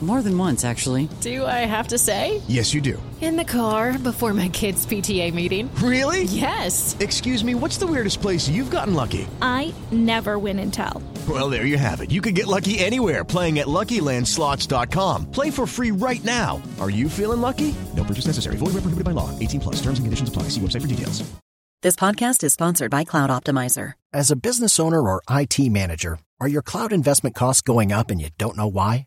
More than once, actually. Do I have to say? Yes, you do. In the car before my kids' PTA meeting. Really? Yes. Excuse me, what's the weirdest place you've gotten lucky? I never win and tell. Well, there you have it. You can get lucky anywhere playing at LuckyLandSlots.com. Play for free right now. Are you feeling lucky? No purchase necessary. Void where prohibited by law. 18 plus. Terms and conditions apply. See website for details. This podcast is sponsored by Cloud Optimizer. As a business owner or IT manager, are your cloud investment costs going up and you don't know why?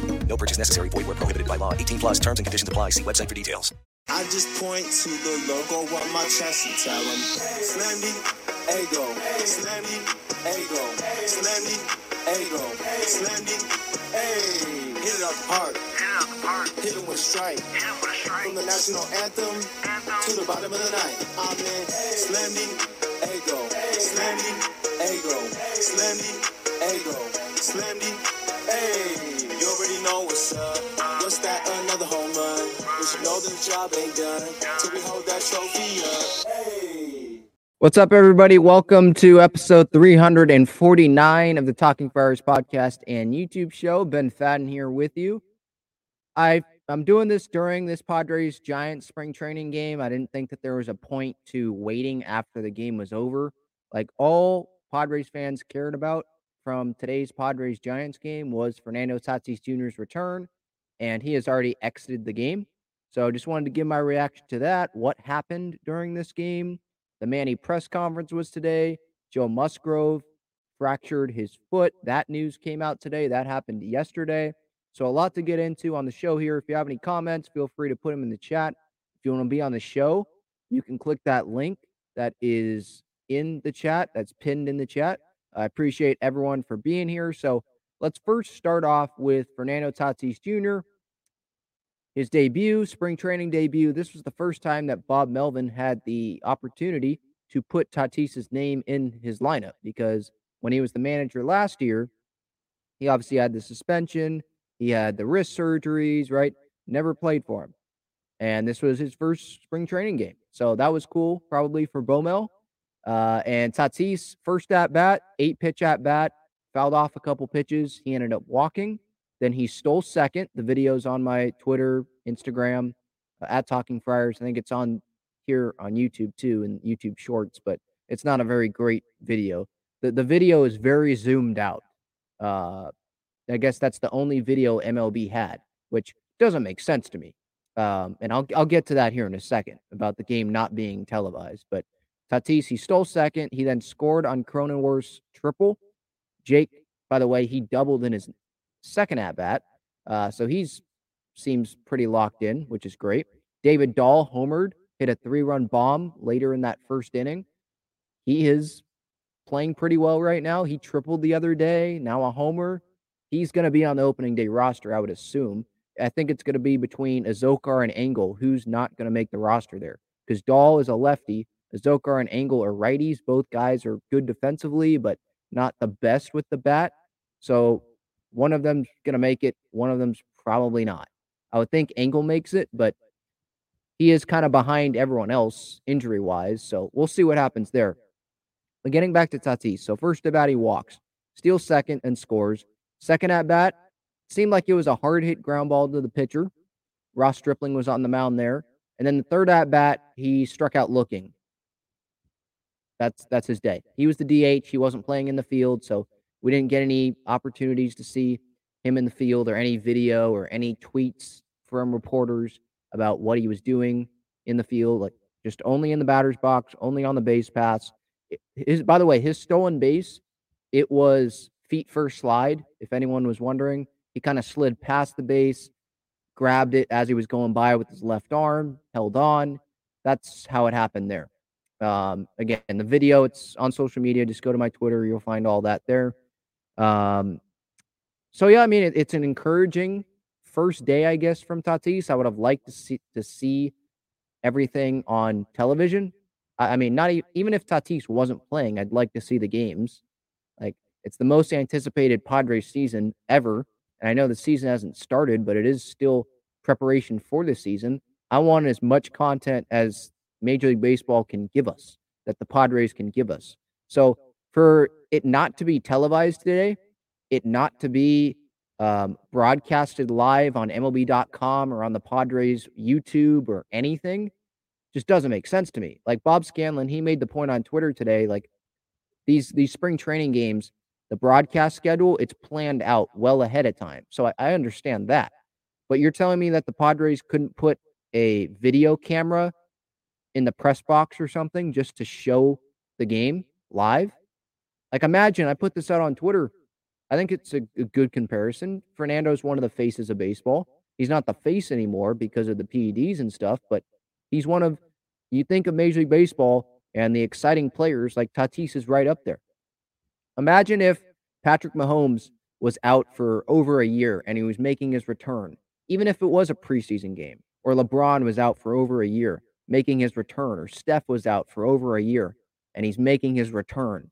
No purchase necessary. Void where prohibited by law. 18 plus terms and conditions apply. See website for details. I just point to the logo on my chest and tell them, Slam Diego, Slam Diego, Slam Diego, Slammy, hey. Hit it up hard. Hit him with a strike. From the national anthem, to the bottom of the night. I'm in Slam Diego, Slam Diego, Slam Diego, Slammy, hey. You already know what's up. What's that? Another home run. But you know the job ain't done we hold that trophy up. Hey. What's up, everybody? Welcome to episode 349 of the Talking Friars podcast and YouTube show. Ben Fadden here with you. I I'm doing this during this Padres Giants spring training game. I didn't think that there was a point to waiting after the game was over. Like all Padres fans cared about from today's Padres Giants game was Fernando Tatis Jr.'s return, and he has already exited the game. So I just wanted to give my reaction to that. What happened during this game? The Manny press conference was today. Joe Musgrove fractured his foot. That news came out today. That happened yesterday. So a lot to get into on the show here. If you have any comments, feel free to put them in the chat. If you want to be on the show, you can click that link that is in the chat, that's pinned in the chat. I appreciate everyone for being here. So let's first start off with Fernando Tatis Jr. His debut, spring training debut. This was the first time that Bob Melvin had the opportunity to put Tatis's name in his lineup because when he was the manager last year, he obviously had the suspension, he had the wrist surgeries, right? Never played for him. And this was his first spring training game. So that was cool, probably for Bomel. Uh, and Tatis, first at bat, eight pitch at bat, fouled off a couple pitches. He ended up walking. Then he stole second. The video's on my Twitter, Instagram, uh, at Talking Friars. I think it's on here on YouTube too, and YouTube Shorts, but it's not a very great video. The, the video is very zoomed out. Uh, I guess that's the only video MLB had, which doesn't make sense to me. Um, and I'll I'll get to that here in a second about the game not being televised. But Tatis, he stole second. He then scored on Cronenworth's triple. Jake, by the way, he doubled in his second at bat. Uh, so he's seems pretty locked in, which is great. David Dahl homered, hit a three run bomb later in that first inning. He is playing pretty well right now. He tripled the other day, now a homer. He's going to be on the opening day roster, I would assume. I think it's going to be between Azocar and Engel, who's not going to make the roster there. Because Dahl is a lefty, Azocar and Engel are righties. Both guys are good defensively, but not the best with the bat. So one of them's going to make it. One of them's probably not. I would think Engel makes it, but he is kind of behind everyone else injury wise. So we'll see what happens there. But getting back to Tatis. So first at bat, he walks, steals second, and scores. Second at bat, seemed like it was a hard hit ground ball to the pitcher. Ross Stripling was on the mound there. And then the third at bat, he struck out looking. That's that's his day. He was the DH. He wasn't playing in the field, so we didn't get any opportunities to see him in the field or any video or any tweets from reporters about what he was doing in the field. Like just only in the batter's box, only on the base paths. His, by the way, his stolen base, it was feet first slide. If anyone was wondering, he kind of slid past the base, grabbed it as he was going by with his left arm, held on. That's how it happened there. Um, again, the video, it's on social media. Just go to my Twitter. You'll find all that there. Um, so yeah, I mean, it, it's an encouraging first day, I guess, from Tatis. I would have liked to see to see everything on television. I, I mean, not e- even if Tatis wasn't playing, I'd like to see the games. Like it's the most anticipated Padres season ever, and I know the season hasn't started, but it is still preparation for the season. I want as much content as Major League Baseball can give us, that the Padres can give us. So for it not to be televised today, it not to be um, broadcasted live on MLB.com or on the Padres YouTube or anything, just doesn't make sense to me. Like Bob Scanlan, he made the point on Twitter today, like these these spring training games, the broadcast schedule, it's planned out well ahead of time. So I, I understand that. But you're telling me that the Padres couldn't put a video camera in the press box or something just to show the game live? Like, imagine I put this out on Twitter. I think it's a, a good comparison. Fernando's one of the faces of baseball. He's not the face anymore because of the PEDs and stuff, but he's one of, you think of Major League Baseball and the exciting players like Tatis is right up there. Imagine if Patrick Mahomes was out for over a year and he was making his return, even if it was a preseason game, or LeBron was out for over a year making his return, or Steph was out for over a year and he's making his return.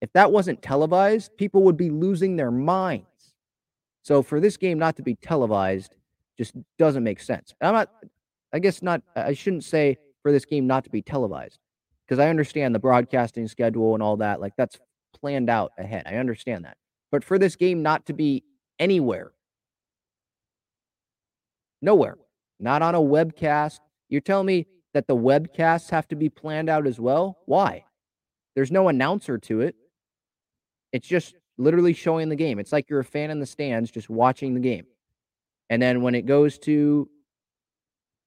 If that wasn't televised, people would be losing their minds. So for this game not to be televised just doesn't make sense. I'm not, I guess not, I shouldn't say for this game not to be televised because I understand the broadcasting schedule and all that. Like that's planned out ahead. I understand that. But for this game not to be anywhere, nowhere, not on a webcast, you're telling me that the webcasts have to be planned out as well? Why? There's no announcer to it. It's just literally showing the game. It's like you're a fan in the stands just watching the game. And then when it goes to,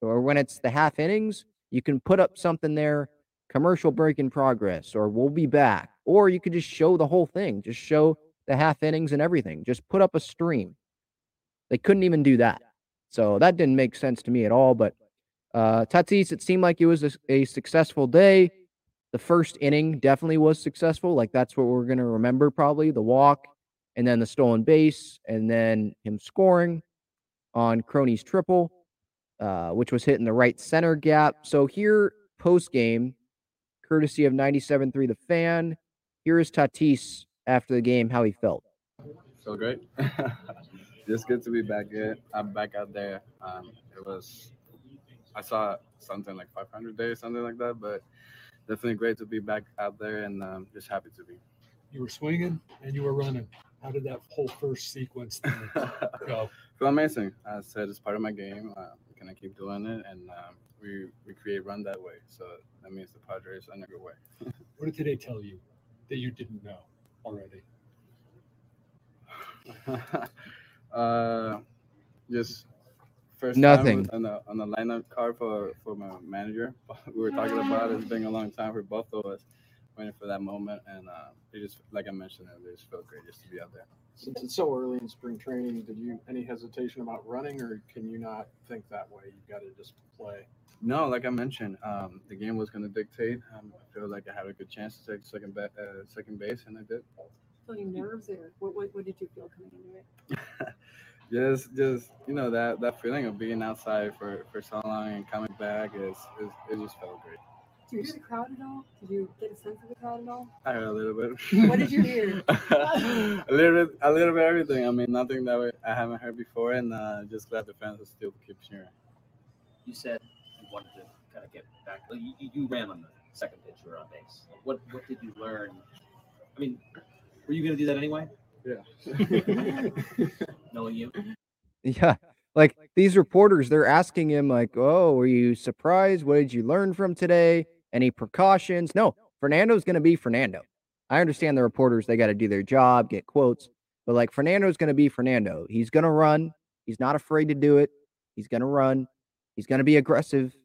or when it's the half innings, you can put up something there, commercial break in progress, or we'll be back. Or you could just show the whole thing, just show the half innings and everything. Just put up a stream. They couldn't even do that. So that didn't make sense to me at all. But uh, Tatis, it seemed like it was a, a, successful day. The first inning definitely was successful. Like that's what we're going to remember probably the walk and then the stolen base and then him scoring on Crony's triple, uh, which was hit in the right center gap. So here, post game, courtesy of 97.3 The Fan, here is Tatis after the game, how he felt. So great. Just good to be back. I'm back out there. Um, it was I saw something like 500 days, something like that. But definitely great to be back out there and um, just happy to be. You were swinging and you were running. How did that whole first sequence go? Feel amazing. I said it's part of my game. Uh, can I keep doing it? And um, we we create run that way. So that means the Padres are in a good way. what did today tell you that you didn't know already? uh, just first Nothing. on the on the lineup card for for my manager. We were talking about it. It's been a long time for both of us. waiting for that moment, and uh, it just like I mentioned, it just felt great just to be out there. Since it's so early in spring training, did you any hesitation about running, or can you not think that way? You've got to just play. No, like I mentioned, um, the game was going to dictate. Um, I feel like I had a good chance to take second, ba- uh, second base, and I did. Feeling nerves, there. what, what, what did you feel coming into it? just, just you know that that feeling of being outside for for so long and coming back is, is it just felt great. Did you hear the crowd at all? Did you get a sense of the crowd at all? I heard a little bit. What did you hear? a little bit, a little bit everything. I mean, nothing that I haven't heard before, and uh, just glad the fans will still keep cheering. You said you wanted to kind of get back. You, you- you ran on the second pitch. You were on base. What what did you learn? I mean, were you going to do that anyway? Yeah. Knowing you. Yeah. Like these reporters, they're asking him, like, oh, were you surprised? What did you learn from today? Any precautions? No, Fernando's going to be Fernando. I understand the reporters, they got to do their job, get quotes, but like Fernando's going to be Fernando. He's going to run. He's not afraid to do it. He's going to run. He's going to be aggressive.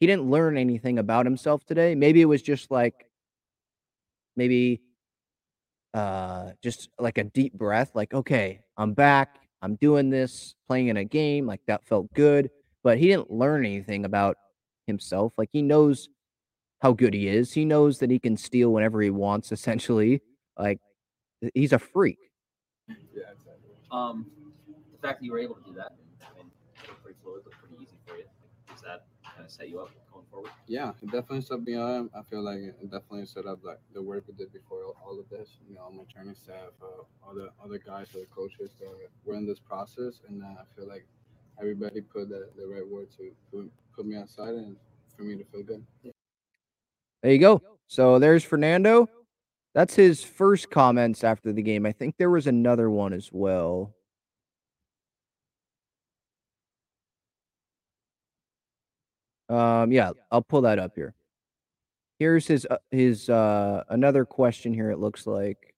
He didn't learn anything about himself today. Maybe it was just like, maybe uh just like a deep breath like okay i'm back i'm doing this playing in a game like that felt good but he didn't learn anything about himself like he knows how good he is he knows that he can steal whenever he wants essentially like he's a freak Yeah, exactly. Um, the fact that you were able to do that it looked pretty fluid, looked pretty easy for you. Does that kind of set you up forward? Yeah, it definitely set me up. I feel like it definitely set up like the work we did before all- of this. You know, all my training staff, uh, all the other guys, the coaches that were in this process, and uh, I feel like everybody put the, the right word to put, put me outside and for me to feel good. there you go so there's fernando that's his first comments after the game i think there was another one as well Um, yeah, I'll pull that up here. Here's his uh, his uh another question here. It looks like.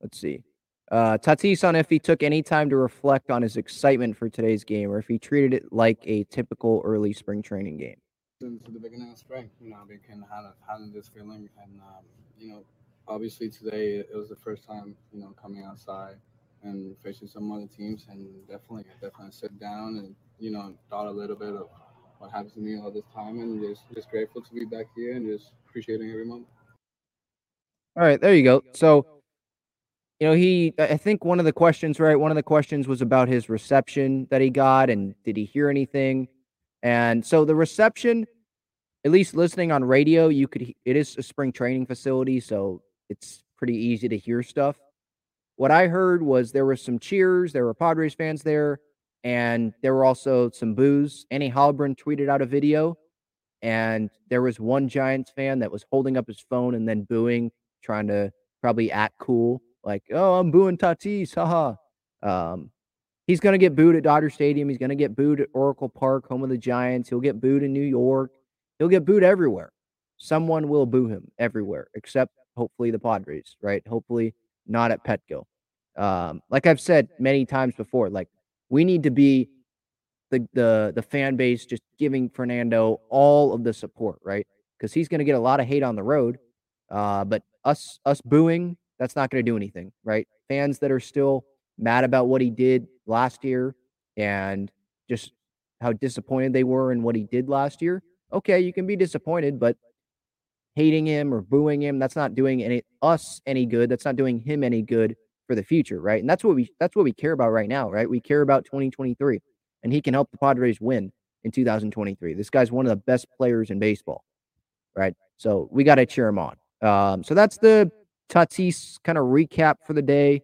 Let's see. Uh, Tatis on if he took any time to reflect on his excitement for today's game, or if he treated it like a typical early spring training game. Since the beginning of spring, you know, I've been kind of having this feeling, and um, you know, obviously today it was the first time, you know, coming outside and facing some other teams, and definitely, definitely sit down and you know, thought a little bit of what happened to me all this time, and just just grateful to be back here and just appreciating every moment. All right, there you go. So, you know, he, I I think one of the questions, right? One of the questions was about his reception that he got and did he hear anything? And so the reception, at least listening on radio, you could, it is a spring training facility. So it's pretty easy to hear stuff. What I heard was there were some cheers, there were Padres fans there, and there were also some boos. Annie Heilbrunn tweeted out a video and there was one Giants fan that was holding up his phone and then booing, trying to probably act cool, like, "Oh, I'm booing Tatis, haha." Um, he's gonna get booed at Dodger Stadium. He's gonna get booed at Oracle Park, home of the Giants. He'll get booed in New York. He'll get booed everywhere. Someone will boo him everywhere, except hopefully the Padres, right? Hopefully not at Petco. Um, like I've said many times before, like we need to be the the the fan base just giving Fernando all of the support, right? Because he's going to get a lot of hate on the road. Uh, but us us booing, that's not going to do anything, right? Fans that are still mad about what he did last year and just how disappointed they were in what he did last year. Okay, you can be disappointed, but hating him or booing him, that's not doing any us any good. That's not doing him any good for the future, right? And that's what we that's what we care about right now, right? We care about 2023 and he can help the Padres win in 2023. This guy's one of the best players in baseball, right? So we got to cheer him on. Um, so that's the Tatis kind of recap for the day.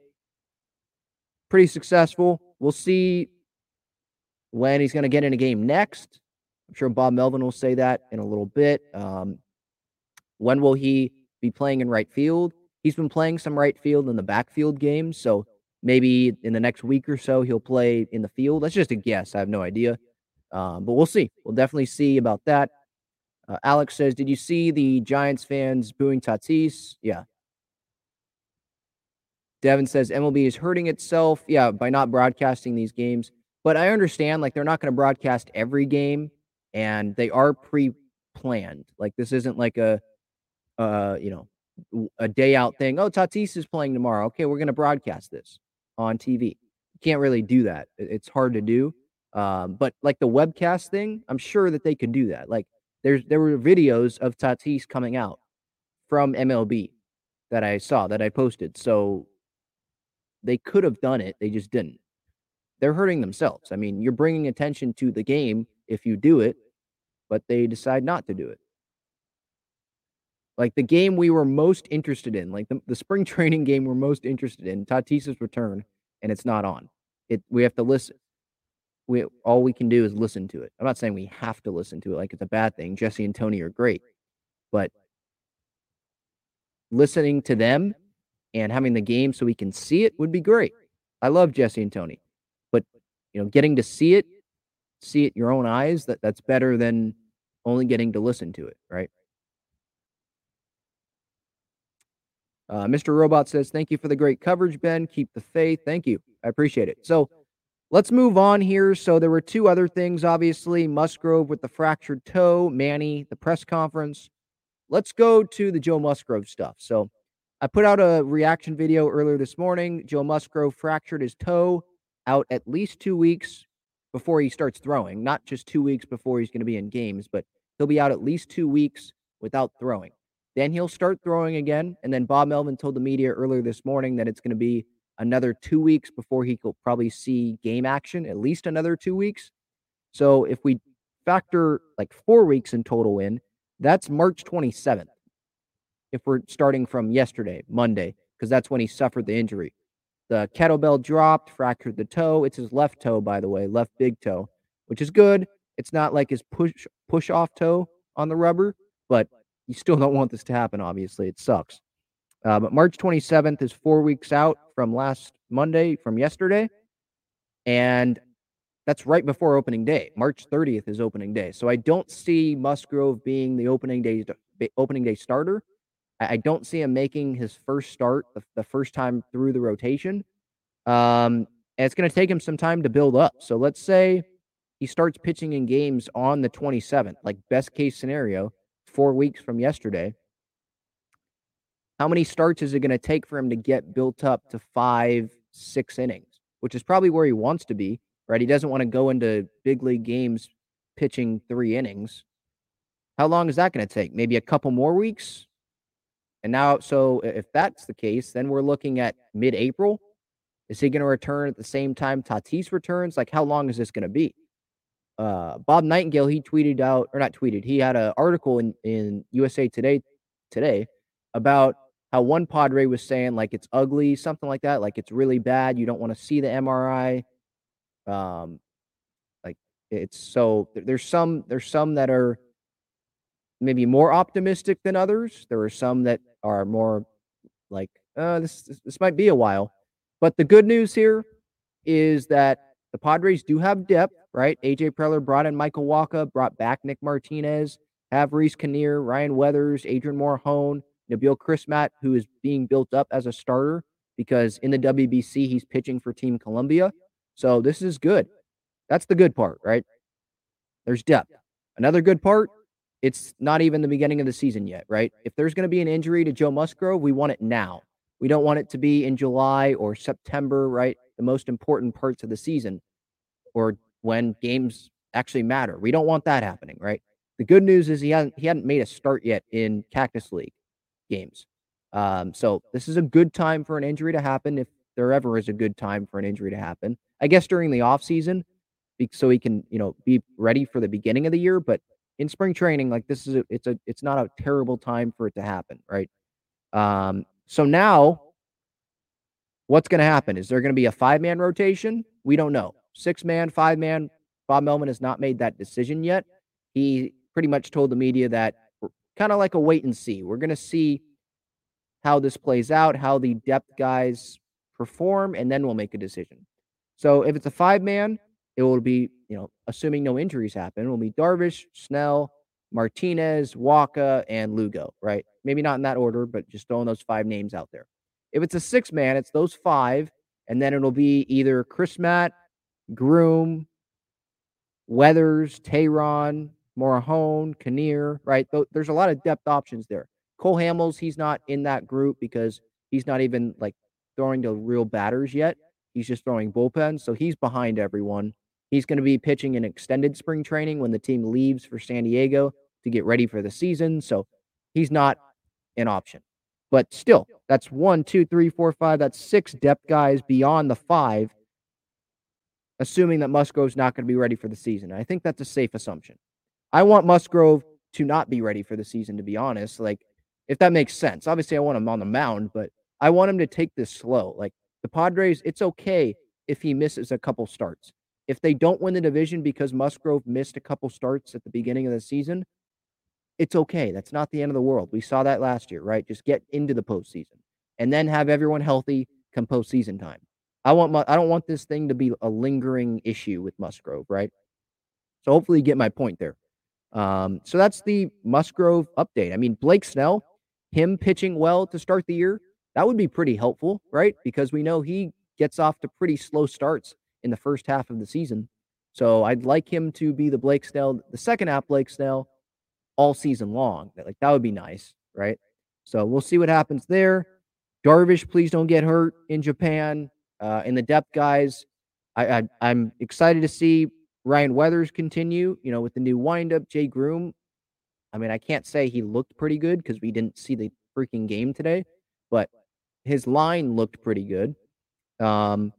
Pretty successful. We'll see when he's going to get in a game next. I'm sure Bob Melvin will say that in a little bit. Um, when will he be playing in right field? He's been playing some right field in the backfield games, so maybe in the next week or so he'll play in the field. That's just a guess. I have no idea, um, but we'll see. We'll definitely see about that. Uh, Alex says, "Did you see the Giants fans booing Tatis?" Yeah. Devin says MLB is hurting itself, yeah, by not broadcasting these games. But I understand, like they're not going to broadcast every game, and they are pre planned. Like this isn't like a uh, you know, a day out thing. Oh, Tatis is playing tomorrow. Okay, we're going to broadcast this on TV. You can't really do that. It's hard to do. Um, but like the webcast thing, I'm sure that they could do that. Like there's there were videos of Tatis coming out from MLB that I saw that I posted. So they could have done it. They just didn't. They're hurting themselves. I mean, you're bringing attention to the game if you do it, but they decide not to do it. Like the game we were most interested in, like the, the spring training game we're most interested in, Tatis's return, and it's not on. It we have to listen. We all we can do is listen to it. I'm not saying we have to listen to it like it's a bad thing. Jesse and Tony are great, but listening to them and having the game so we can see it would be great. I love Jesse and Tony, but you know, getting to see it, see it your own eyes, that that's better than only getting to listen to it, right? Uh, Mr. Robot says, Thank you for the great coverage, Ben. Keep the faith. Thank you. I appreciate it. So let's move on here. So there were two other things, obviously Musgrove with the fractured toe, Manny, the press conference. Let's go to the Joe Musgrove stuff. So I put out a reaction video earlier this morning. Joe Musgrove fractured his toe out at least two weeks before he starts throwing, not just two weeks before he's going to be in games, but he'll be out at least two weeks without throwing. Then he'll start throwing again. And then Bob Melvin told the media earlier this morning that it's going to be another two weeks before he will probably see game action, at least another two weeks. So if we factor like four weeks in total in, that's March 27th. If we're starting from yesterday, Monday, because that's when he suffered the injury. The kettlebell dropped, fractured the toe. It's his left toe, by the way, left big toe, which is good. It's not like his push push off toe on the rubber, but you still don't want this to happen. Obviously, it sucks. Uh, but March 27th is four weeks out from last Monday, from yesterday, and that's right before opening day. March 30th is opening day, so I don't see Musgrove being the opening day opening day starter. I, don't see him making his first start the, the first time through the rotation. Um, and it's going to take him some time to build up. So let's say he starts pitching in games on the 27th, like best case scenario, four weeks from yesterday. How many starts is it going to take for him to get built up to five, six innings, which is probably where he wants to be, right? He doesn't want to go into big league games pitching three innings. How long is that going to take? Maybe a couple more weeks? And now, so if that's the case, then we're looking at mid April. Is he going to return at the same time Tatis returns? Like, how long is this going to be? Uh, Bob Nightingale, he tweeted out, or not tweeted, he had an article in, in USA Today today about how one Padre was saying, like, it's ugly, something like that. Like, it's really bad. You don't want to see the MRI. Um, like, it's so there's some, there's some that are maybe more optimistic than others. There are some that are more like, uh, this, this, this might be a while. But the good news here is that the Padres do have depth, right? AJ Preller brought in Michael Wacha, brought back Nick Martinez, have Reiss Knehr, Ryan Weathers, Adrian Morejon, Nabil Crismatt, who is being built up as a starter because in the WBC he's pitching for Team Colombia. So this is good. That's the good part, right? There's depth. Another good part, it's not even the beginning of the season yet, right? If there's going to be an injury to Joe Musgrove, we want it now. We don't want it to be in July or September, right? The most important parts of the season or when games actually matter. We don't want that happening, right? The good news is he hasn't he hadn't made a start yet in Cactus League games. Um, so this is a good time for an injury to happen if there ever is a good time for an injury to happen. I guess during the off season, so he can, you know, be ready for the beginning of the year, but in spring training, like this is a, it's a it's not a terrible time for it to happen, right? Um, so now what's going to happen? Is there going to be a five man rotation? We don't know. Six man, five man. Bob Melvin has not made that decision yet. He pretty much told the media that kind of like a wait and see. We're going to see how this plays out, how the depth guys perform, and then we'll make a decision. So if it's a five man, it will be, you know, assuming no injuries happen, it will be Darvish, Snell, Martinez, Wacha, and Lugo, right? Maybe not in that order, but just throwing those five names out there. If it's a six man, it's those five, and then it'll be either Crismatt, Groome, Weathers, Teheran, Morejon, Knehr, right? There's a lot of depth options there. Cole Hamels, he's not in that group because he's not even like throwing to real batters yet. He's just throwing bullpens. So he's behind everyone. He's going to be pitching in extended spring training when the team leaves for San Diego to get ready for the season. So he's not an option. But still, that's one, two, three, four, five. That's six depth guys beyond the five, assuming that Musgrove's not going to be ready for the season. I think that's a safe assumption. I want Musgrove to not be ready for the season, to be honest. Like, if that makes sense. Obviously, I want him on the mound, but I want him to take this slow. Like the Padres, it's okay if he misses a couple starts. If they don't win the division because Musgrove missed a couple starts at the beginning of the season, it's okay. That's not the end of the world. We saw that last year, right? Just get into the postseason and then have everyone healthy come postseason time. I want my, I don't want this thing to be a lingering issue with Musgrove, right? So hopefully you get my point there. Um, so that's the Musgrove update. I mean, Blake Snell, him pitching well to start the year, that would be pretty helpful, right? Because we know he gets off to pretty slow starts in the first half of the season. So I'd like him to be the Blake Snell, the second half Blake Snell, all season long. Like that would be nice, right? So we'll see what happens there. Darvish, please don't get hurt in Japan. Uh, in the depth guys, I, I I'm excited to see Ryan Weathers continue. You know, with the new windup, Jay Groome. I mean, I can't say he looked pretty good because we didn't see the freaking game today, but his line looked pretty good. Um,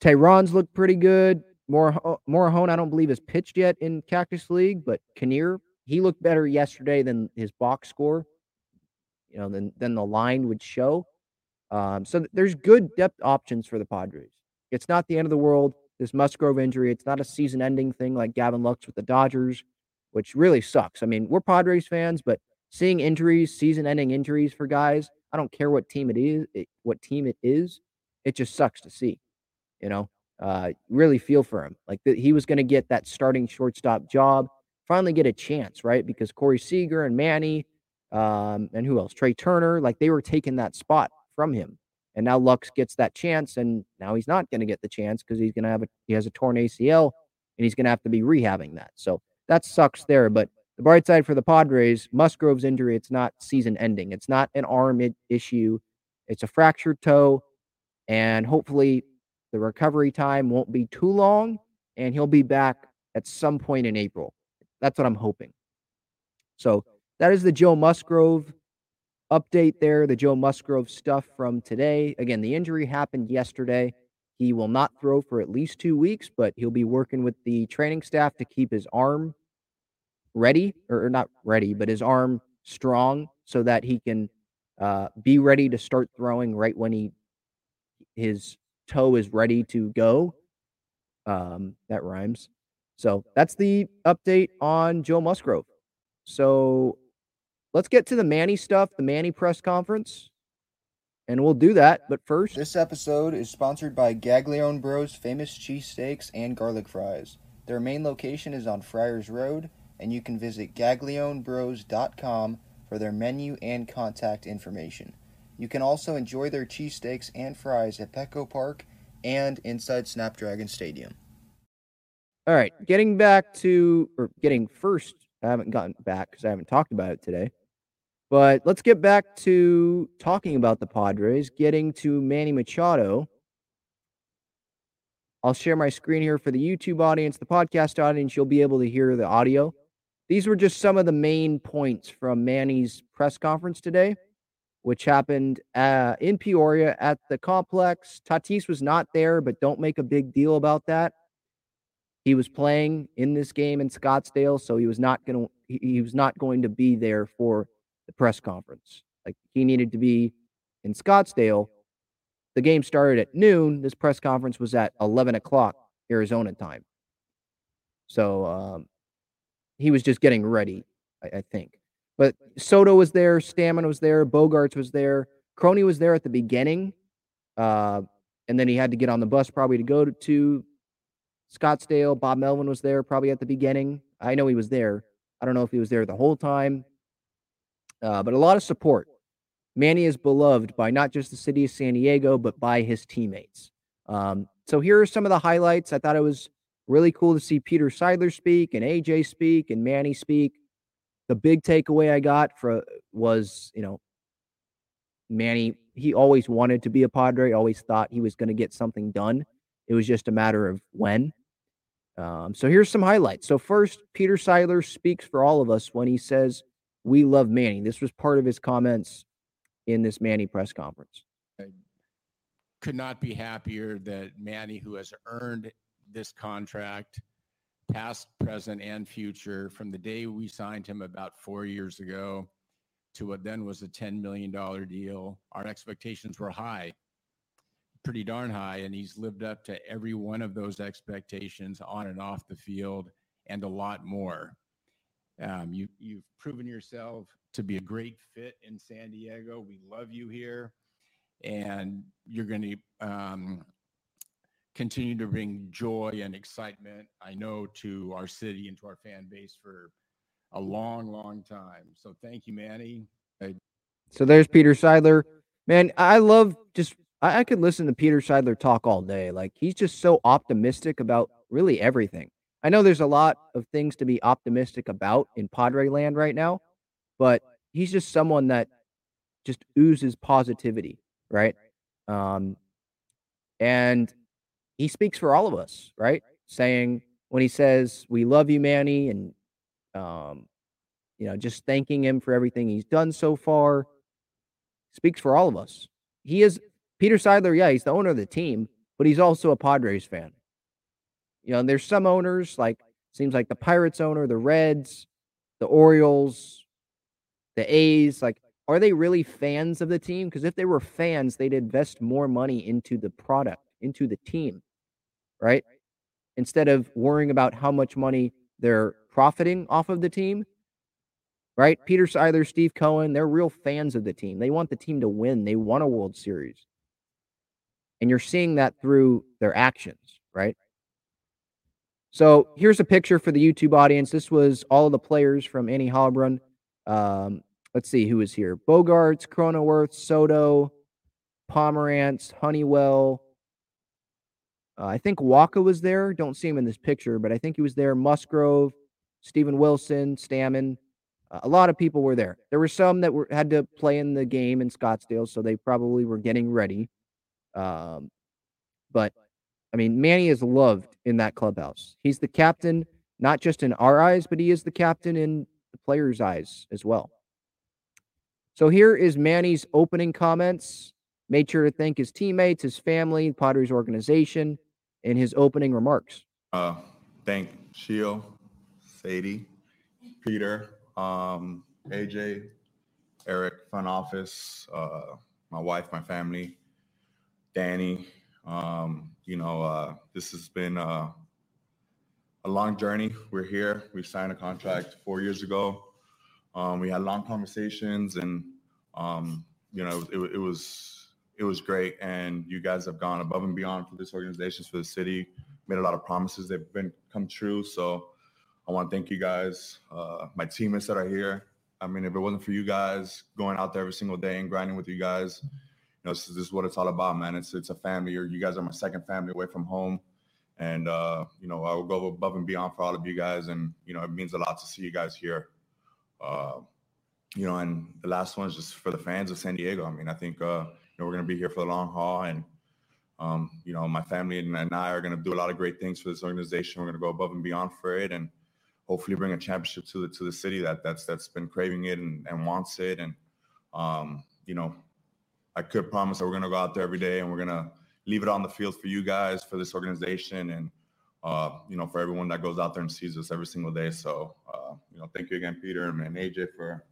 Teheran's looked pretty good. More Morejon, I don't believe has pitched yet in Cactus League, but Knehr, he looked better yesterday than his box score, you know, than than the line would show. Um, so there's good depth options for the Padres. It's not the end of the world. This Musgrove injury, it's not a season-ending thing like Gavin Lux with the Dodgers, which really sucks. I mean, we're Padres fans, but seeing injuries, season-ending injuries for guys, I don't care what team it is, it, what team it is, it just sucks to see. You know, uh, really feel for him. Like the, he was going to get that starting shortstop job, finally get a chance, right? Because Corey Seager and Manny, um, and who else? Trea Turner, like they were taking that spot from him. And now Lux gets that chance, and now he's not going to get the chance because he's going to have a he has a torn ACL, and he's going to have to be rehabbing that. So that sucks there. But the bright side for the Padres, Musgrove's injury, it's not season ending. It's not an arm issue. It's a fractured toe. And hopefully the recovery time won't be too long and he'll be back at some point in April. That's what I'm hoping. So that is the Joe Musgrove update there, the Joe Musgrove stuff from today. Again, the injury happened yesterday. He will not throw for at least two weeks, but he'll be working with the training staff to keep his arm ready, or, not ready, but his arm strong so that he can uh, be ready to start throwing right when he his toe is ready to go. Um, that rhymes. So that's the update on Joe Musgrove. So let's get to the Manny stuff, the Manny press conference, and we'll do that. But first, this episode is sponsored by Gaglione Bros Famous Cheesesteaks and Garlic Fries. Their main location is on Friars Road, and you can visit gaglionebros.com for their menu and contact information. You can also enjoy their cheesesteaks and fries at Petco Park and inside Snapdragon Stadium. All right, getting back to, or getting first, I haven't gotten back because I haven't talked about it today. But let's get back to talking about the Padres, getting to Manny Machado. I'll share my screen here for the YouTube audience, the podcast audience. You'll be able to hear the audio. These were just some of the main points from Manny's press conference today which happened uh, in Peoria at the complex. Tatis was not there, but don't make a big deal about that. He was playing in this game in Scottsdale, so he was not going to he was not going to be there for the press conference. Like he needed to be in Scottsdale. The game started at noon. This press conference was at eleven o'clock Arizona time. So um, he was just getting ready, I, I think. But Soto was there, Stammen was there, Bogaerts was there, Crony was there at the beginning, uh, and then he had to get on the bus probably to go to, to Scottsdale. Bob Melvin was there probably at the beginning. I know he was there. I don't know if he was there the whole time, uh, but a lot of support. Manny is beloved by not just the city of San Diego, but by his teammates. Um, so here are some of the highlights. I thought it was really cool to see Peter Seidler speak and AJ speak and Manny speak. The big takeaway I got for was, you know, Manny, he always wanted to be a Padre, always thought he was going to get something done. It was just a matter of when. Um, so here's some highlights. So first, Peter Seidler speaks for all of us when he says, "We love Manny." This was part of his comments in this Manny press conference. I could not be happier that Manny, who has earned this contract, past, present, and future, from the day we signed him about four years ago to what then was a $10 million deal. Our expectations were high pretty darn high, and he's lived up to every one of those expectations on and off the field, and a lot more. Um, you, you've proven yourself to be a great fit in San Diego. We love you here, and you're going to um, continue to bring joy and excitement, I know, to our city and to our fan base for a long, long time. So thank you, Manny. I- So there's Peter Seidler. Man, I love just I, I could listen to Peter Seidler talk all day. Like he's just so optimistic about really everything. I know there's a lot of things to be optimistic about in Padre land right now, but he's just someone that just oozes positivity, right? Um, and he speaks for all of us, right? Saying when he says, We love you, Manny, and um, you know, just thanking him for everything he's done so far, speaks for all of us. He is Peter Seidler, yeah, he's the owner of the team, but he's also a Padres fan. You know, there's some owners like seems like the Pirates owner, the Reds, the Orioles, the A's, like are they really fans of the team? Because if they were fans, they'd invest more money into the product, into the team, right? Instead of worrying about how much money they're profiting off of the team, right? Peter Seidler, Steve Cohen, they're real fans of the team. They want the team to win. They want a World Series. And you're seeing that through their actions, right? So here's a picture for the YouTube audience. This was all the players from Annie Heilbrunn. Um, let's see who was here. Bogaerts, Cronenworth, Soto, Pomeranz, Honeywell. Uh, I think Wacha was there. Don't see him in this picture, but I think he was there. Musgrove, Steven Wilson, Stammen. Uh, a lot of people were there. There were some that were had to play in the game in Scottsdale, so they probably were getting ready. Um, but I mean, Manny is loved in that clubhouse. He's the captain, not just in our eyes, but he is the captain in the players' eyes as well. So here is Manny's opening comments. Made sure to thank his teammates, his family, Padres organization, in his opening remarks. Uh, thank Shio, Sadie, Peter, um, AJ, Eric, front office, uh, my wife, my family, Danny. Um, you know, uh, this has been uh, a long journey. We're here. We signed a contract four years ago. Um, we had long conversations, and um, you know, it, it was it was great. And you guys have gone above and beyond for this organization, for the city. Made a lot of promises They've been come true. So I want to thank you guys, uh, my teammates that are here. I mean, if it wasn't for you guys going out there every single day and grinding with you guys, know, this is, this is what it's all about, man. It's it's a family. You guys are my second family away from home, and uh, you know, I will go above and beyond for all of you guys. And you know, it means a lot to see you guys here. Uh, you know, and the last one is just for the fans of San Diego. I mean, I think uh, you know we're gonna be here for the long haul, and um, you know, my family and, and I are gonna do a lot of great things for this organization. We're gonna go above and beyond for it, and hopefully bring a championship to the to the city that that's that's been craving it and, and wants it. And um, you know, I could promise that we're gonna go out there every day and we're gonna leave it on the field for you guys, for this organization, and uh, you know, for everyone that goes out there and sees us every single day. So uh, you know, thank you again, Peter and, AJ for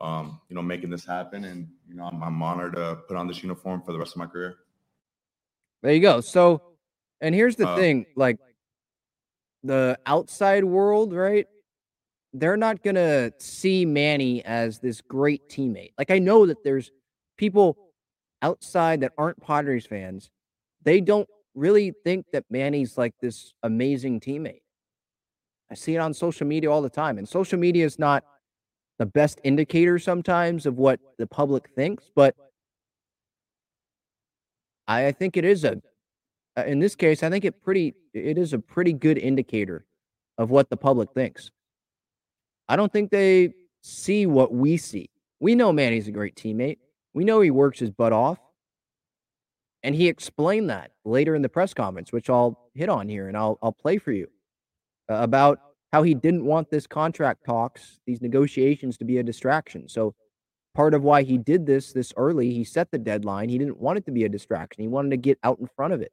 um, you know making this happen. And you know, I'm, I'm honored to put on this uniform for the rest of my career. There you go. So, and here's the Uh, thing like the outside world, right? They're not going to see Manny as this great teammate. Like, I know that there's people outside that aren't Padres fans. They don't really think that Manny's like this amazing teammate. I see it on social media all the time. And social media is not the best indicator sometimes of what the public thinks, but I think it is a uh, in this case, I think it pretty it is a pretty good indicator of what the public thinks. I don't think they see what we see. We know Manny's a great teammate. We know he works his butt off. And he explained that later in the press conference, which I'll hit on here and I'll I'll play for you uh, about how he didn't want this contract talks, these negotiations to be a distraction. So part of why he did this this early, he set the deadline. He didn't want it to be a distraction. He wanted to get out in front of it.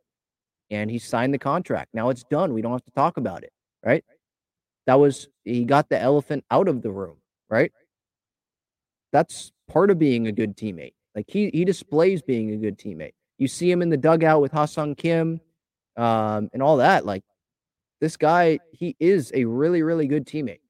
And he signed the contract. Now it's done. We don't have to talk about it, right? That was he got the elephant out of the room, right? That's part of being a good teammate. Like he he displays being a good teammate. You see him in the dugout with Ha-Seong Kim um, and all that. Like this guy, he is a really, really good teammate.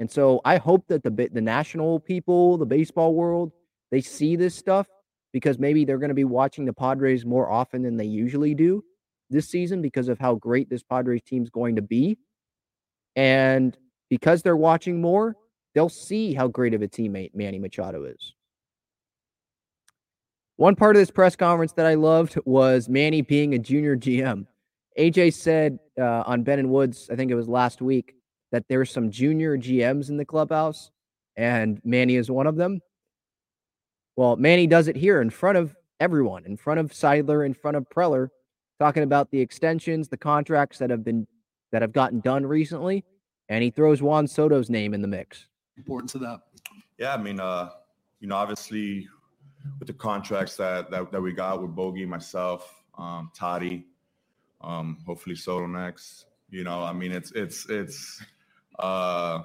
And so I hope that the the national people, the baseball world, they see this stuff because maybe they're going to be watching the Padres more often than they usually do this season because of how great this Padres team's going to be. And because they're watching more, they'll see how great of a teammate Manny Machado is. One part of this press conference that I loved was Manny being a junior GM. AJ said uh, on Ben and Woods, I think it was last week, that there's some junior GMs in the clubhouse, and Manny is one of them. Well, Manny does it here in front of everyone, in front of Seidler, in front of Preller, talking about the extensions, the contracts that have been that have gotten done recently, and he throws Juan Soto's name in the mix. Importance of that. Yeah, I mean, uh, you know, obviously with the contracts that that, that we got with Bogey, myself, um, Toddy, um, hopefully Soto next. You know, I mean, it's it's it's uh,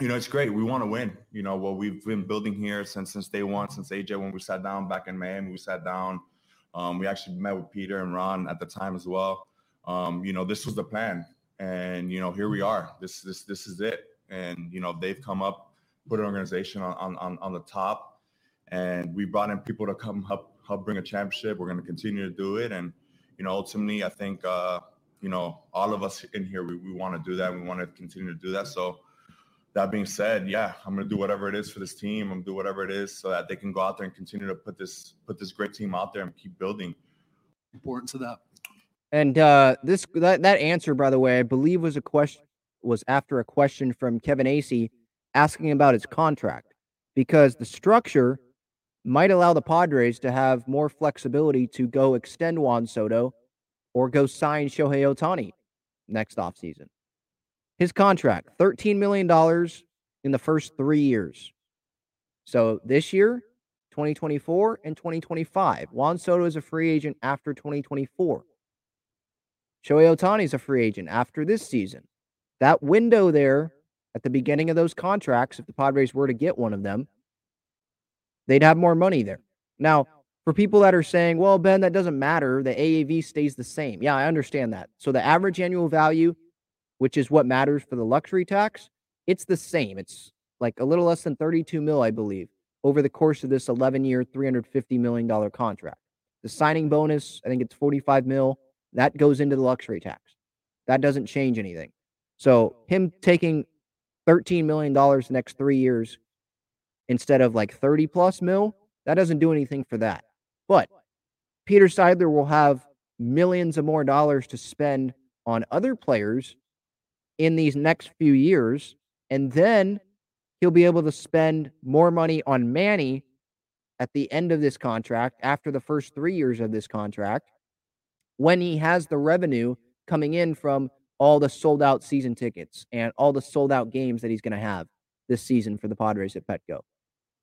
you know, it's great. We want to win. You know, what we've been building here since since day one, since AJ when we sat down back in Miami, we sat down. Um, we actually met with Peter and Ron at the time as well. Um, you know, this was the plan, and you know, here we are. This this this is it. And you know, they've come up, put an organization on on on the top, and we brought in people to come help help bring a championship. We're going to continue to do it, and you know, ultimately, I think uh, you know all of us in here we, we want to do that. We want to continue to do that. So that being said, yeah, I'm going to do whatever it is for this team. I'm going to do whatever it is so that they can go out there and continue to put this put this great team out there and keep building. Importance of that. And uh, this that that answer, by the way, I believe was a question was after a question from Kevin Acee asking about his contract because the structure might allow the Padres to have more flexibility to go extend Juan Soto or go sign Shohei Ohtani next offseason. His contract, $13 million in the first three years. So this year, 2024 and 2025. Juan Soto is a free agent after 2024. Shohei Ohtani is a free agent after this season. That window there at the beginning of those contracts, if the Padres were to get one of them, they'd have more money there. Now, for people that are saying, well, Ben, that doesn't matter, the AAV stays the same. Yeah, I understand that. So the average annual value, which is what matters for the luxury tax, it's the same. It's like a little less than 32 mil, I believe, over the course of this 11 year, $350 million contract. The signing bonus, I think it's 45 mil. That goes into the luxury tax. That doesn't change anything. So him taking $13 million the next three years instead of like 30 plus mil, that doesn't do anything for that. But Peter Seidler will have millions of more dollars to spend on other players in these next few years. And then he'll be able to spend more money on Manny at the end of this contract, after the first three years of this contract, when he has the revenue coming in from all the sold out season tickets and all the sold out games that he's going to have this season for the Padres at Petco.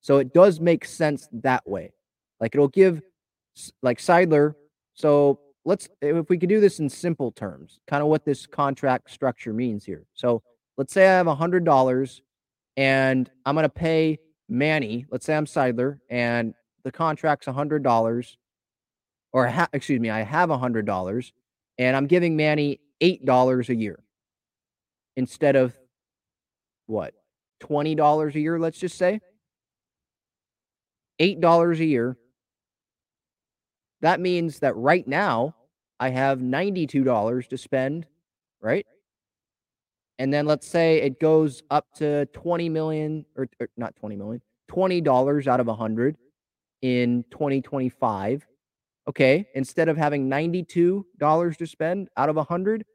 So it does make sense that way. Like it'll give like Seidler. So let's if we could do this in simple terms, kind of what this contract structure means here. So let's say I have a hundred dollars and I'm gonna pay Manny. Let's say I'm Seidler and the contract's a hundred dollars, or ha- excuse me, I have a hundred dollars and I'm giving Manny eight dollars a year instead of what twenty dollars a year. Let's just say $8 a year. That means that right now I have $92 to spend, right? And then let's say it goes up to 20 million or, or not 20 million, $20 out of 100 in 2025. Okay, instead of having $92 to spend out of 100,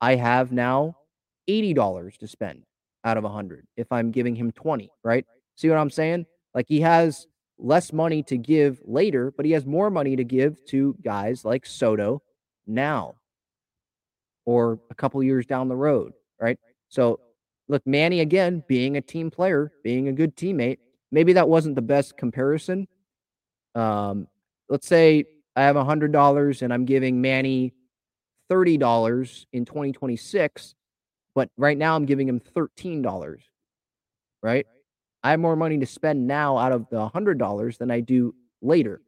I have now $80 to spend out of 100 if I'm giving him 20, right? See what I'm saying? Like he has less money to give later, but he has more money to give to guys like Soto now or a couple years down the road, right? So, look, Manny again being a team player, being a good teammate, maybe that wasn't the best comparison. Um, let's say I have a hundred dollars and I'm giving Manny thirty dollars in 2026, but right now I'm giving him thirteen dollars. Right? I have more money to spend now out of the hundred dollars than I do later.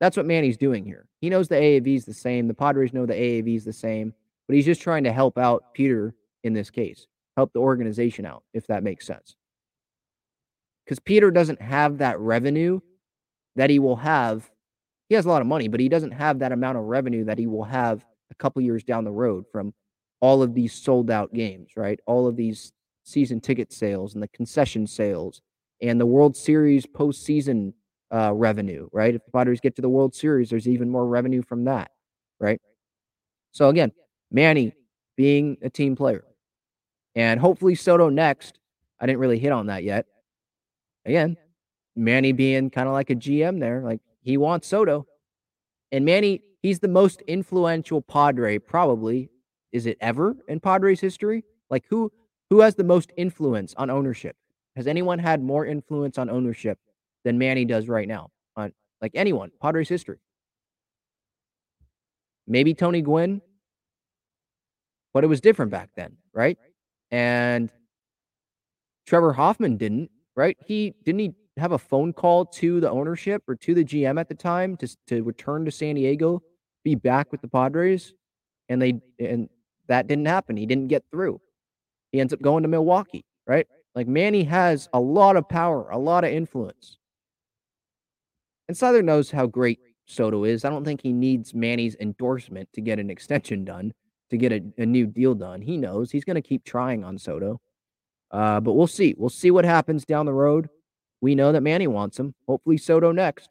That's what Manny's doing here. He knows the AAV is the same. The Padres know the AAV is the same, but he's just trying to help out Peter in this case, help the organization out, if that makes sense. Because Peter doesn't have that revenue that he will have. He has a lot of money, but he doesn't have that amount of revenue that he will have a couple years down the road from all of these sold out games, right? All of these season ticket sales and the concession sales and the World Series postseason uh, revenue, right? If the Padres get to the World Series, there's even more revenue from that, right? So again, Manny being a team player, and hopefully Soto next. I didn't really hit on that yet. Again, Manny being kind of like a GM there, like he wants Soto, and Manny, he's the most influential Padre probably. Is it ever in Padres history? Like who who has the most influence on ownership? Has anyone had more influence on ownership than Manny does right now on like anyone, Padres history. Maybe Tony Gwynn, but it was different back then, right? And Trevor Hoffman didn't, right? He didn't he have a phone call to the ownership or to the GM at the time to to return to San Diego, be back with the Padres, and they and that didn't happen. He didn't get through. He ends up going to Milwaukee, right? Like Manny has a lot of power, a lot of influence. And Southern knows how great Soto is. I don't think he needs Manny's endorsement to get an extension done, to get a, a new deal done. He knows he's going to keep trying on Soto. Uh, but we'll see. We'll see what happens down the road. We know that Manny wants him. Hopefully, Soto next.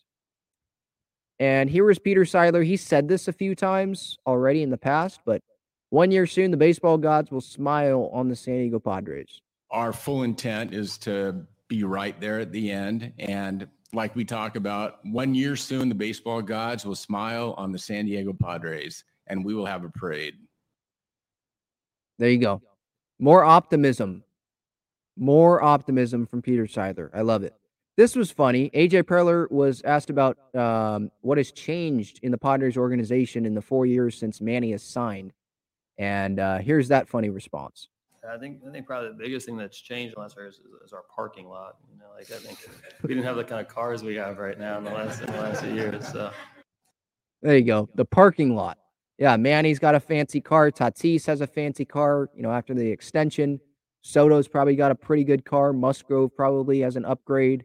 And here is Peter Seidler. He said this a few times already in the past, but one year soon, the baseball gods will smile on the San Diego Padres. Our full intent is to be right there at the end. And like we talk about, one year soon, the baseball gods will smile on the San Diego Padres and we will have a parade. There you go. More optimism. More optimism from Peter Seidler. I love it. This was funny. AJ Preller was asked about um, what has changed in the Padres organization in the four years since Manny has signed. And uh, here's that funny response. I think I think probably the biggest thing that's changed in the last years is, is, our parking lot. You know, like I think we didn't have the kind of cars we have right now in the last in the last few years. So there you go, the parking lot. Yeah, Manny's got a fancy car. Tatis has a fancy car. You know, after the extension, Soto's probably got a pretty good car. Musgrove probably has an upgrade.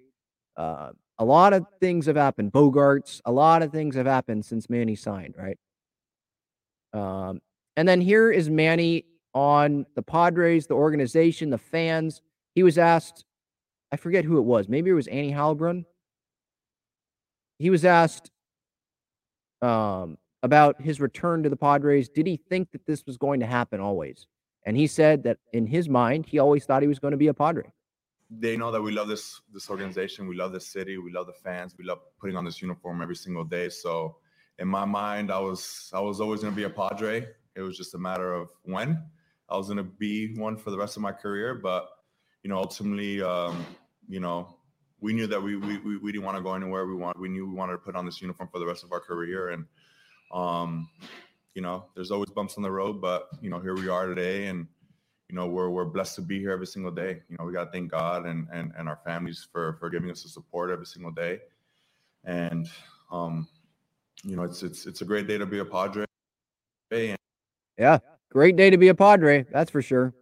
Uh, a lot of things have happened. Bogaerts, a lot of things have happened since Manny signed, right? Um, and then here is Manny on the Padres, the organization, the fans. He was asked, I forget who it was. Maybe it was Annie Heilbrunn. He was asked um, about his return to the Padres. Did he think that this was going to happen always? And he said that in his mind, he always thought he was going to be a Padre. They know that we love this this organization, we love this city, we love the fans, we love putting on this uniform every single day. So in my mind, I was I was always going to be a Padre. It was just a matter of when. I was going to be one for the rest of my career. But, you know, ultimately, um, you know, we knew that we, we, we didn't want to go anywhere. We want, we knew we wanted to put on this uniform for the rest of our career. And, um, you know, there's always bumps on the road, but, you know, here we are today. And, you know, we're, we're blessed to be here every single day. You know, we got to thank God and, and, and our families for, for giving us the support every single day. And, um, you know, it's, it's, it's a great day to be a Padre. And, yeah. Great day to be a Padre, that's for sure.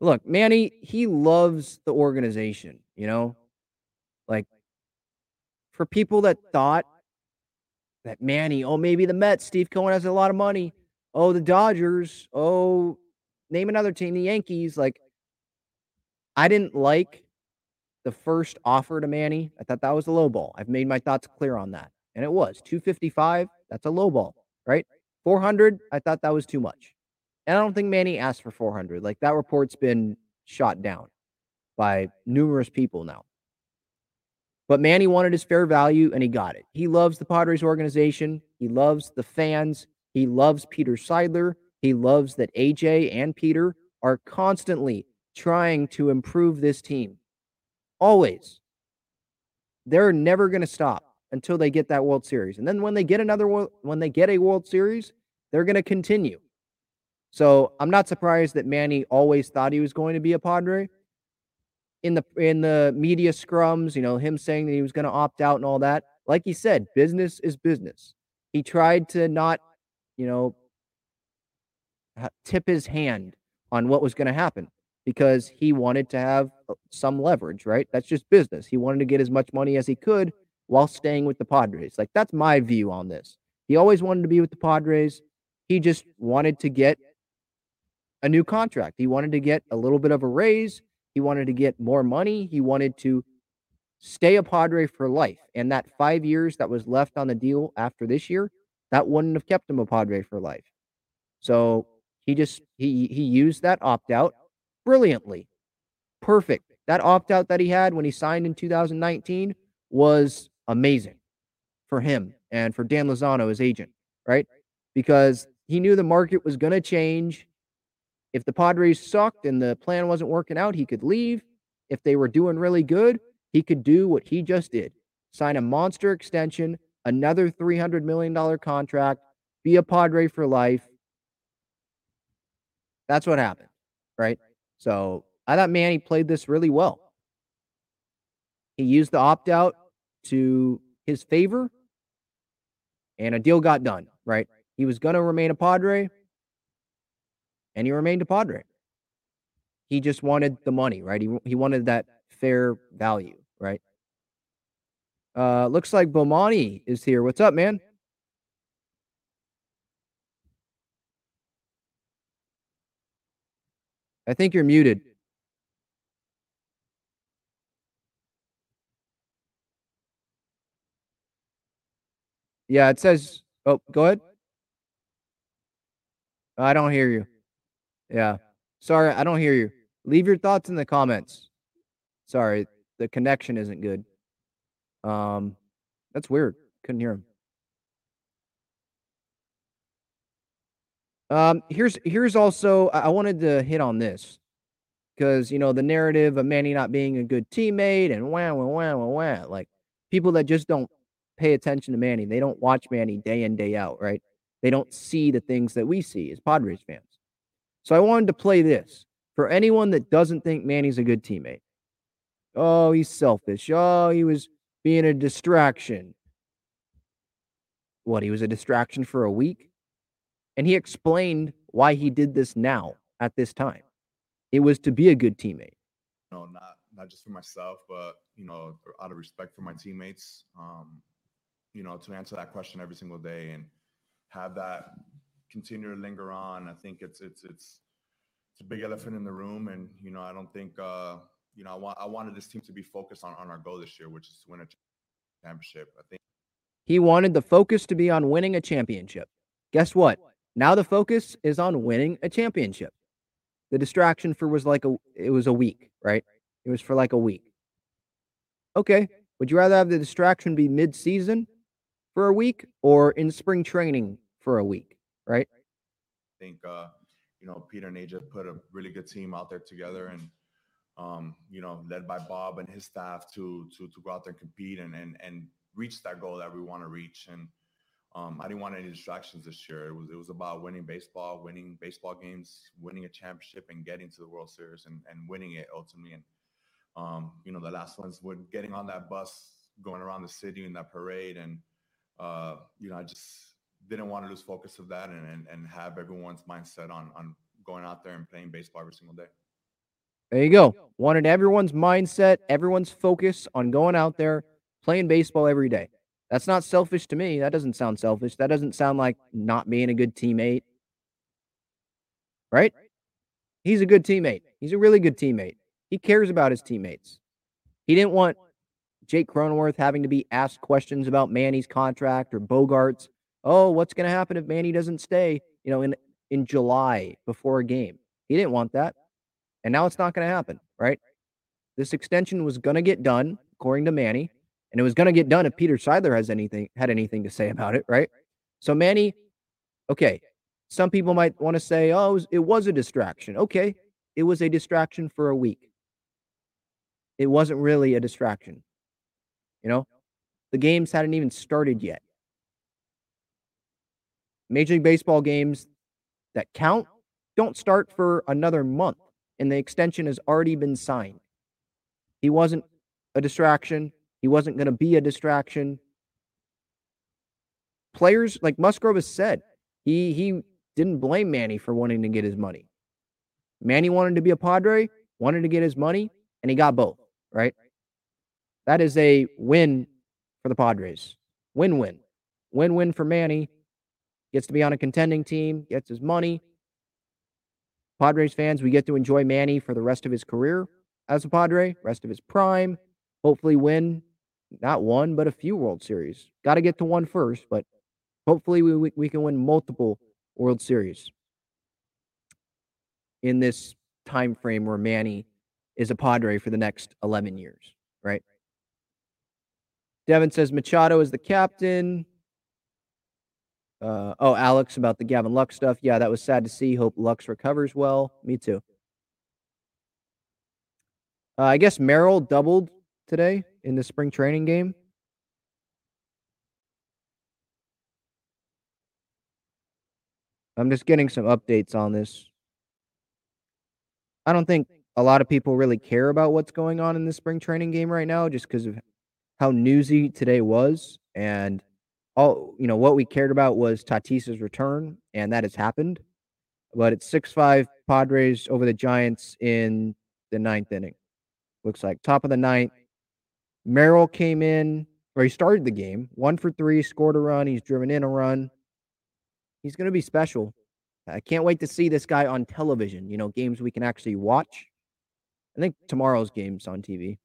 Look, Manny, he loves the organization, you know? Like, for people that thought that Manny, oh, maybe the Mets, Steve Cohen has a lot of money. Oh, the Dodgers. Oh, name another team, the Yankees. Like, I didn't like the first offer to Manny. I thought that was a low ball. I've made my thoughts clear on that. and it was 255. That's a low ball, right? 400, I thought that was too much. And I don't think Manny asked for 400. Like that report's been shot down by numerous people now. But Manny wanted his fair value and he got it. He loves the Padres organization. He loves the fans. He loves Peter Seidler. He loves that AJ and Peter are constantly trying to improve this team. Always. They're never going to stop until they get that World Series. And then when they get another when they get a World Series, they're going to continue. So, I'm not surprised that Manny always thought he was going to be a Padre. In the in the media scrums, you know, him saying that he was going to opt out and all that. Like he said, business is business. He tried to not, you know, tip his hand on what was going to happen because he wanted to have uh, some leverage, right? That's just business. He wanted to get as much money as he could while staying with the Padres. Like that's my view on this. He always wanted to be with the Padres. He just wanted to get a new contract. He wanted to get a little bit of a raise. He wanted to get more money. He wanted to stay a Padre for life. And that five years that was left on the deal after this year, that wouldn't have kept him a Padre for life. So he just he he used that opt out brilliantly. Perfect. That opt out that he had when he signed in 2019 was amazing for him and for Dan Lozano, his agent, right? Because he knew the market was going to change. If the Padres sucked and the plan wasn't working out, he could leave. If they were doing really good, he could do what he just did sign a monster extension, another $300 million contract, be a Padre for life. That's what happened, right? So I thought Manny played this really well. He used the opt out to his favor, and a deal got done, right? He was going to remain a Padre, and he remained a Padre. He just wanted the money, right? He, he wanted that fair value, right? Uh, looks like Bomani is here. What's up, man? I think you're muted. Yeah, it says. Oh, go ahead. I don't hear you. Yeah. Sorry, I don't hear you. Leave your thoughts in the comments. Sorry, the connection isn't good. Um, that's weird. Couldn't hear him. Um, here's here's also I wanted to hit on this because you know the narrative of Manny not being a good teammate and wah wah wah wah wah like people that just don't pay attention to Manny, they don't watch Manny day in day out, right? They don't see the things that we see as Padres fans. So I wanted to play this for anyone that doesn't think Manny's a good teammate. Oh, he's selfish. Oh, he was being a distraction. What, he was a distraction for a week? And he explained why he did this now at this time. It was to be a good teammate. No, not not just for myself, but you know, out of respect for my teammates. Um, you know, to answer that question every single day and have that continue to linger on. I think it's it's it's it's a big elephant in the room, and you know, I don't think uh, you know, I want I wanted this team to be focused on on our goal this year, which is to win a championship. I think he wanted the focus to be on winning a championship. Guess what? Now the focus is on winning a championship. The distraction for was like a it was a week, right? It was for like a week. Okay. Would you rather have the distraction be mid-season for a week or in spring training for a week, right? I think uh, you know, Peter and AJ put a really good team out there together and um, you know, led by Bob and his staff to to to go out there and compete and and and reach that goal that we want to reach. And um, I didn't want any distractions this year. It was it was about winning baseball, winning baseball games, winning a championship, and getting to the World Series and and winning it ultimately. And um, you know, the last ones were getting on that bus, going around the city in that parade, and uh, you know, I just didn't want to lose focus of that and, and and have everyone's mindset on on going out there and playing baseball every single day. There you go. Wanted everyone's mindset, everyone's focus on going out there playing baseball every day. That's not selfish to me. That doesn't sound selfish. That doesn't sound like not being a good teammate. Right? He's a good teammate. He's a really good teammate. He cares about his teammates. He didn't want Jake Cronenworth having to be asked questions about Manny's contract or Bogaerts. Oh, what's going to happen if Manny doesn't stay? You know, in in July before a game. He didn't want that, and now it's not going to happen. Right? This extension was going to get done according to Manny, and it was going to get done if Peter Seidler has anything had anything to say about it. Right? So Manny, okay. Some people might want to say, "Oh, it was, it was a distraction." Okay, it was a distraction for a week. It wasn't really a distraction. You know, the games hadn't even started yet. Major League Baseball games that count don't start for another month, and the extension has already been signed. He wasn't a distraction. He wasn't going to be a distraction. Players like Musgrove has said, he he didn't blame Manny for wanting to get his money. Manny wanted to be a Padre, wanted to get his money, and he got both, right? That is a win for the Padres. Win win. Win win for Manny. Gets to be on a contending team, gets his money. Padres fans, we get to enjoy Manny for the rest of his career as a Padre, rest of his prime. Hopefully, win not one, but a few World Series. Got to get to one first, but hopefully, we, we, can win multiple World Series in this time frame where Manny is a Padre for the next 11 years, right? Devin says Machado is the captain. Uh, oh, Alex about the Gavin Lux stuff. Yeah, that was sad to see. Hope Lux recovers well. Me too. Uh, I guess Merrill doubled today in the spring training game. I'm just getting some updates on this. I don't think a lot of people really care about what's going on in the spring training game right now just because of how newsy today was and all you know what we cared about was Tatis's return and that has happened. But it's 6-5 Padres over the Giants in the ninth inning. Looks like top of the ninth. Merrill came in, or he started the game, one for three, scored a run. He's driven in a run. He's going to be special. I can't wait to see this guy on television, you know, games we can actually watch. I think tomorrow's game's on TV.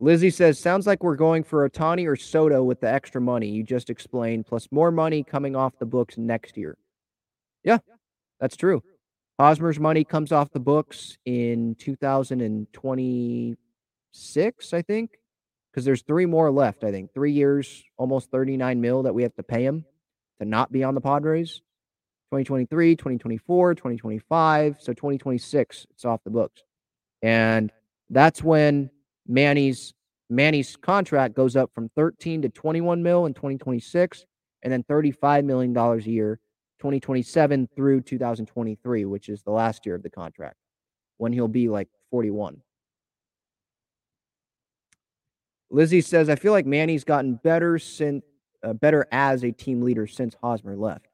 Lizzie says, sounds like we're going for Ohtani or Soto with the extra money you just explained, plus more money coming off the books next year. Yeah, that's true. Hosmer's money comes off the books in 2026, I think, because there's three more left, I think. Three years, almost 39 mil that we have to pay him to not be on the Padres. 2023, 2024, 2025. So 2026, it's off the books. And that's when Manny's Manny's contract goes up from 13 to 21 mil in 2026 and then 35 million dollars a year 2027 through 2023 which is the last year of the contract when he'll be like 41 Lizzie says I feel like Manny's gotten better since uh, better as a team leader since Hosmer left.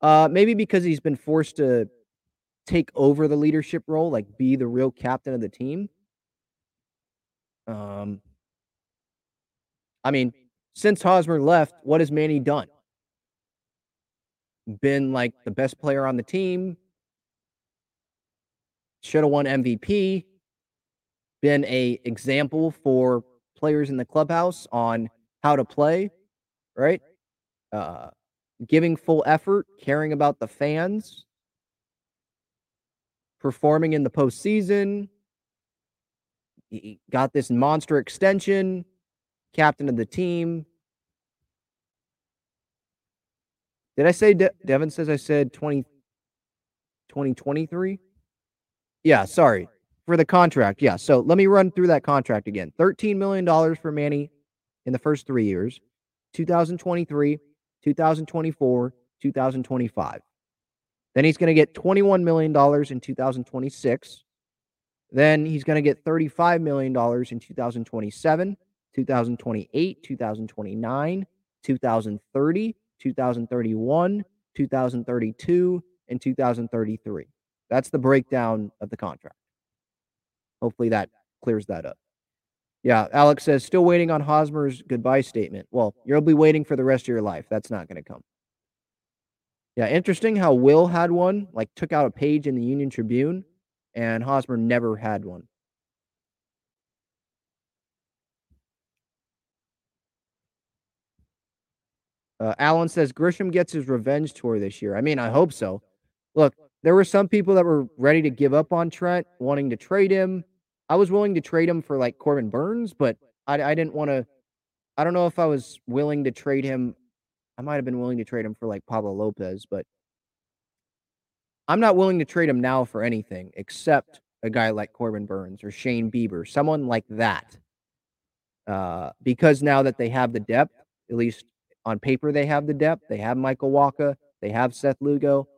Uh maybe because he's been forced to take over the leadership role like be the real captain of the team um, I mean, since Hosmer left, what has Manny done? Been like the best player on the team. Should have won MVP. Been a example for players in the clubhouse on how to play, right? Uh, giving full effort, caring about the fans, performing in the postseason, he got this monster extension, captain of the team. Did I say De- Devin says I said 20 2023? Yeah, sorry. For the contract. Yeah. So let me run through that contract again. $13 million for Manny in the first 3 years. 2023, 2024, 2025. Then he's going to get $21 million in 2026. Then he's going to get $35 million in 2027, 2028, 2029, 2030, 2031, 2032, and 2033. That's the breakdown of the contract. Hopefully that clears that up. Yeah, Alex says, still waiting on Hosmer's goodbye statement. Well, you'll be waiting for the rest of your life. That's not going to come. Yeah, interesting how Will had one, like took out a page in the Union Tribune and Hosmer never had one. Uh, Alan says Grisham gets his revenge tour this year. I mean, I hope so. Look, there were some people that were ready to give up on Trent, wanting to trade him. I was willing to trade him for like Corbin Burnes, but I, I didn't want to. I don't know if I was willing to trade him. I might have been willing to trade him for like Pablo Lopez, but I'm not willing to trade him now for anything except a guy like Corbin Burnes or Shane Bieber, someone like that. Uh, because now that they have the depth, at least on paper, they have the depth. They have Michael Wacha. They have Seth Lugo.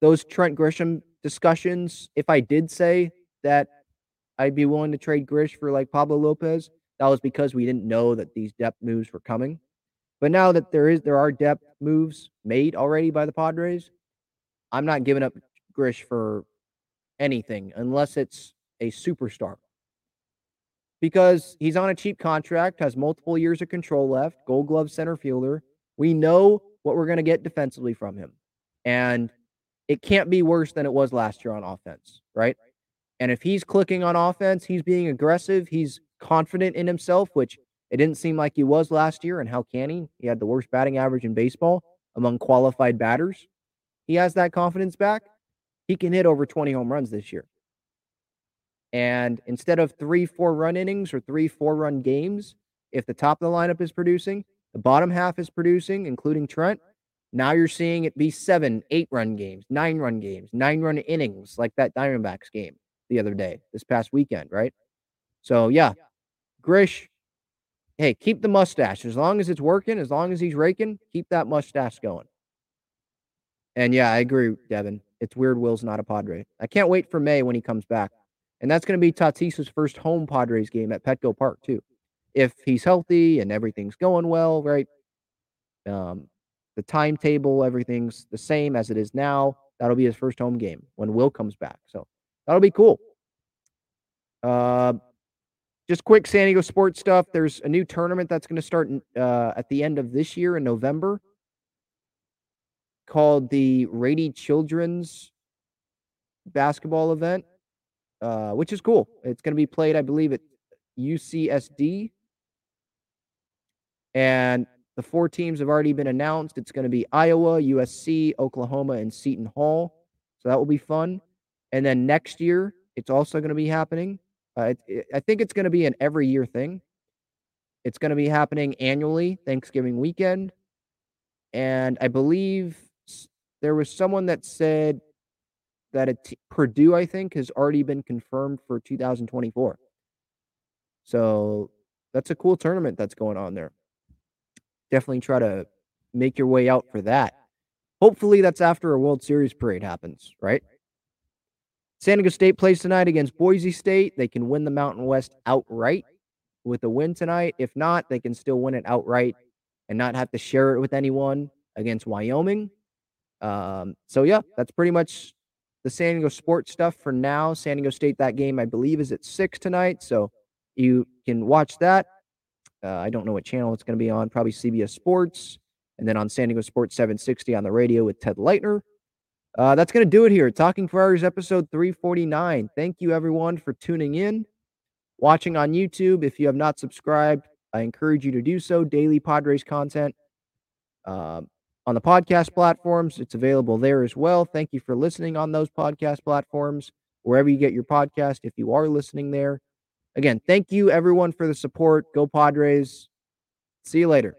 Those Trent Grisham discussions, if I did say that I'd be willing to trade Grish for like Pablo Lopez, that was because we didn't know that these depth moves were coming. But now that there is there are depth moves made already by the Padres, I'm not giving up Grish for anything unless it's a superstar. Because he's on a cheap contract, has multiple years of control left, gold glove center fielder. We know what we're going to get defensively from him. And it can't be worse than it was last year on offense, right? And if he's clicking on offense, he's being aggressive, he's confident in himself, which it didn't seem like he was last year. And how can he? He had the worst batting average in baseball among qualified batters. He has that confidence back. He can hit over 20 home runs this year. And instead of three, four run innings or three, four run games, if the top of the lineup is producing, the bottom half is producing, including Trent, now you're seeing it be seven, eight run games, nine run games, nine run innings, like that Diamondbacks game the other day, this past weekend, right? So, yeah, Grish, hey, keep the mustache. As long as it's working, as long as he's raking, keep that mustache going. And yeah, I agree, Devin. It's weird Will's not a Padre. I can't wait for May when he comes back. And that's going to be Tatis's first home Padres game at Petco Park, too. If he's healthy and everything's going well, right? Um, the timetable, everything's the same as it is now. That'll be his first home game when Will comes back. So that'll be cool. Uh, just quick San Diego sports stuff. There's a new tournament that's going to start uh, at the end of this year in November called the Rady Children's basketball event, uh, which is cool. It's going to be played, I believe, at UCSD. And the four teams have already been announced. It's going to be Iowa, USC, Oklahoma, and Seton Hall. So that will be fun. And then next year, it's also going to be happening. Uh, it, it, I think it's going to be an every year thing. It's going to be happening annually, Thanksgiving weekend. And I believe there was someone that said that Purdue, I think, has already been confirmed for 2024. So that's a cool tournament that's going on there. Definitely try to make your way out for that. Hopefully, that's after a World Series parade happens, right? San Diego State plays tonight against Boise State. They can win the Mountain West outright with a win tonight. If not, they can still win it outright and not have to share it with anyone against Wyoming. Um, so yeah, that's pretty much the San Diego sports stuff for now. San Diego State, that game I believe is at six tonight, so you can watch that. Uh, I don't know what channel it's going to be on. Probably CBS Sports, and then on San Diego Sports 760 on the radio with Ted Leitner. Uh, that's going to do it here. Talking Friars episode 349. Thank you everyone for tuning in, watching on YouTube. If you have not subscribed, I encourage you to do so. Daily Padres content. Um, on the podcast platforms. It's available there as well. Thank you for listening on those podcast platforms, wherever you get your podcast, if you are listening there. Again, thank you everyone for the support. Go Padres. See you later.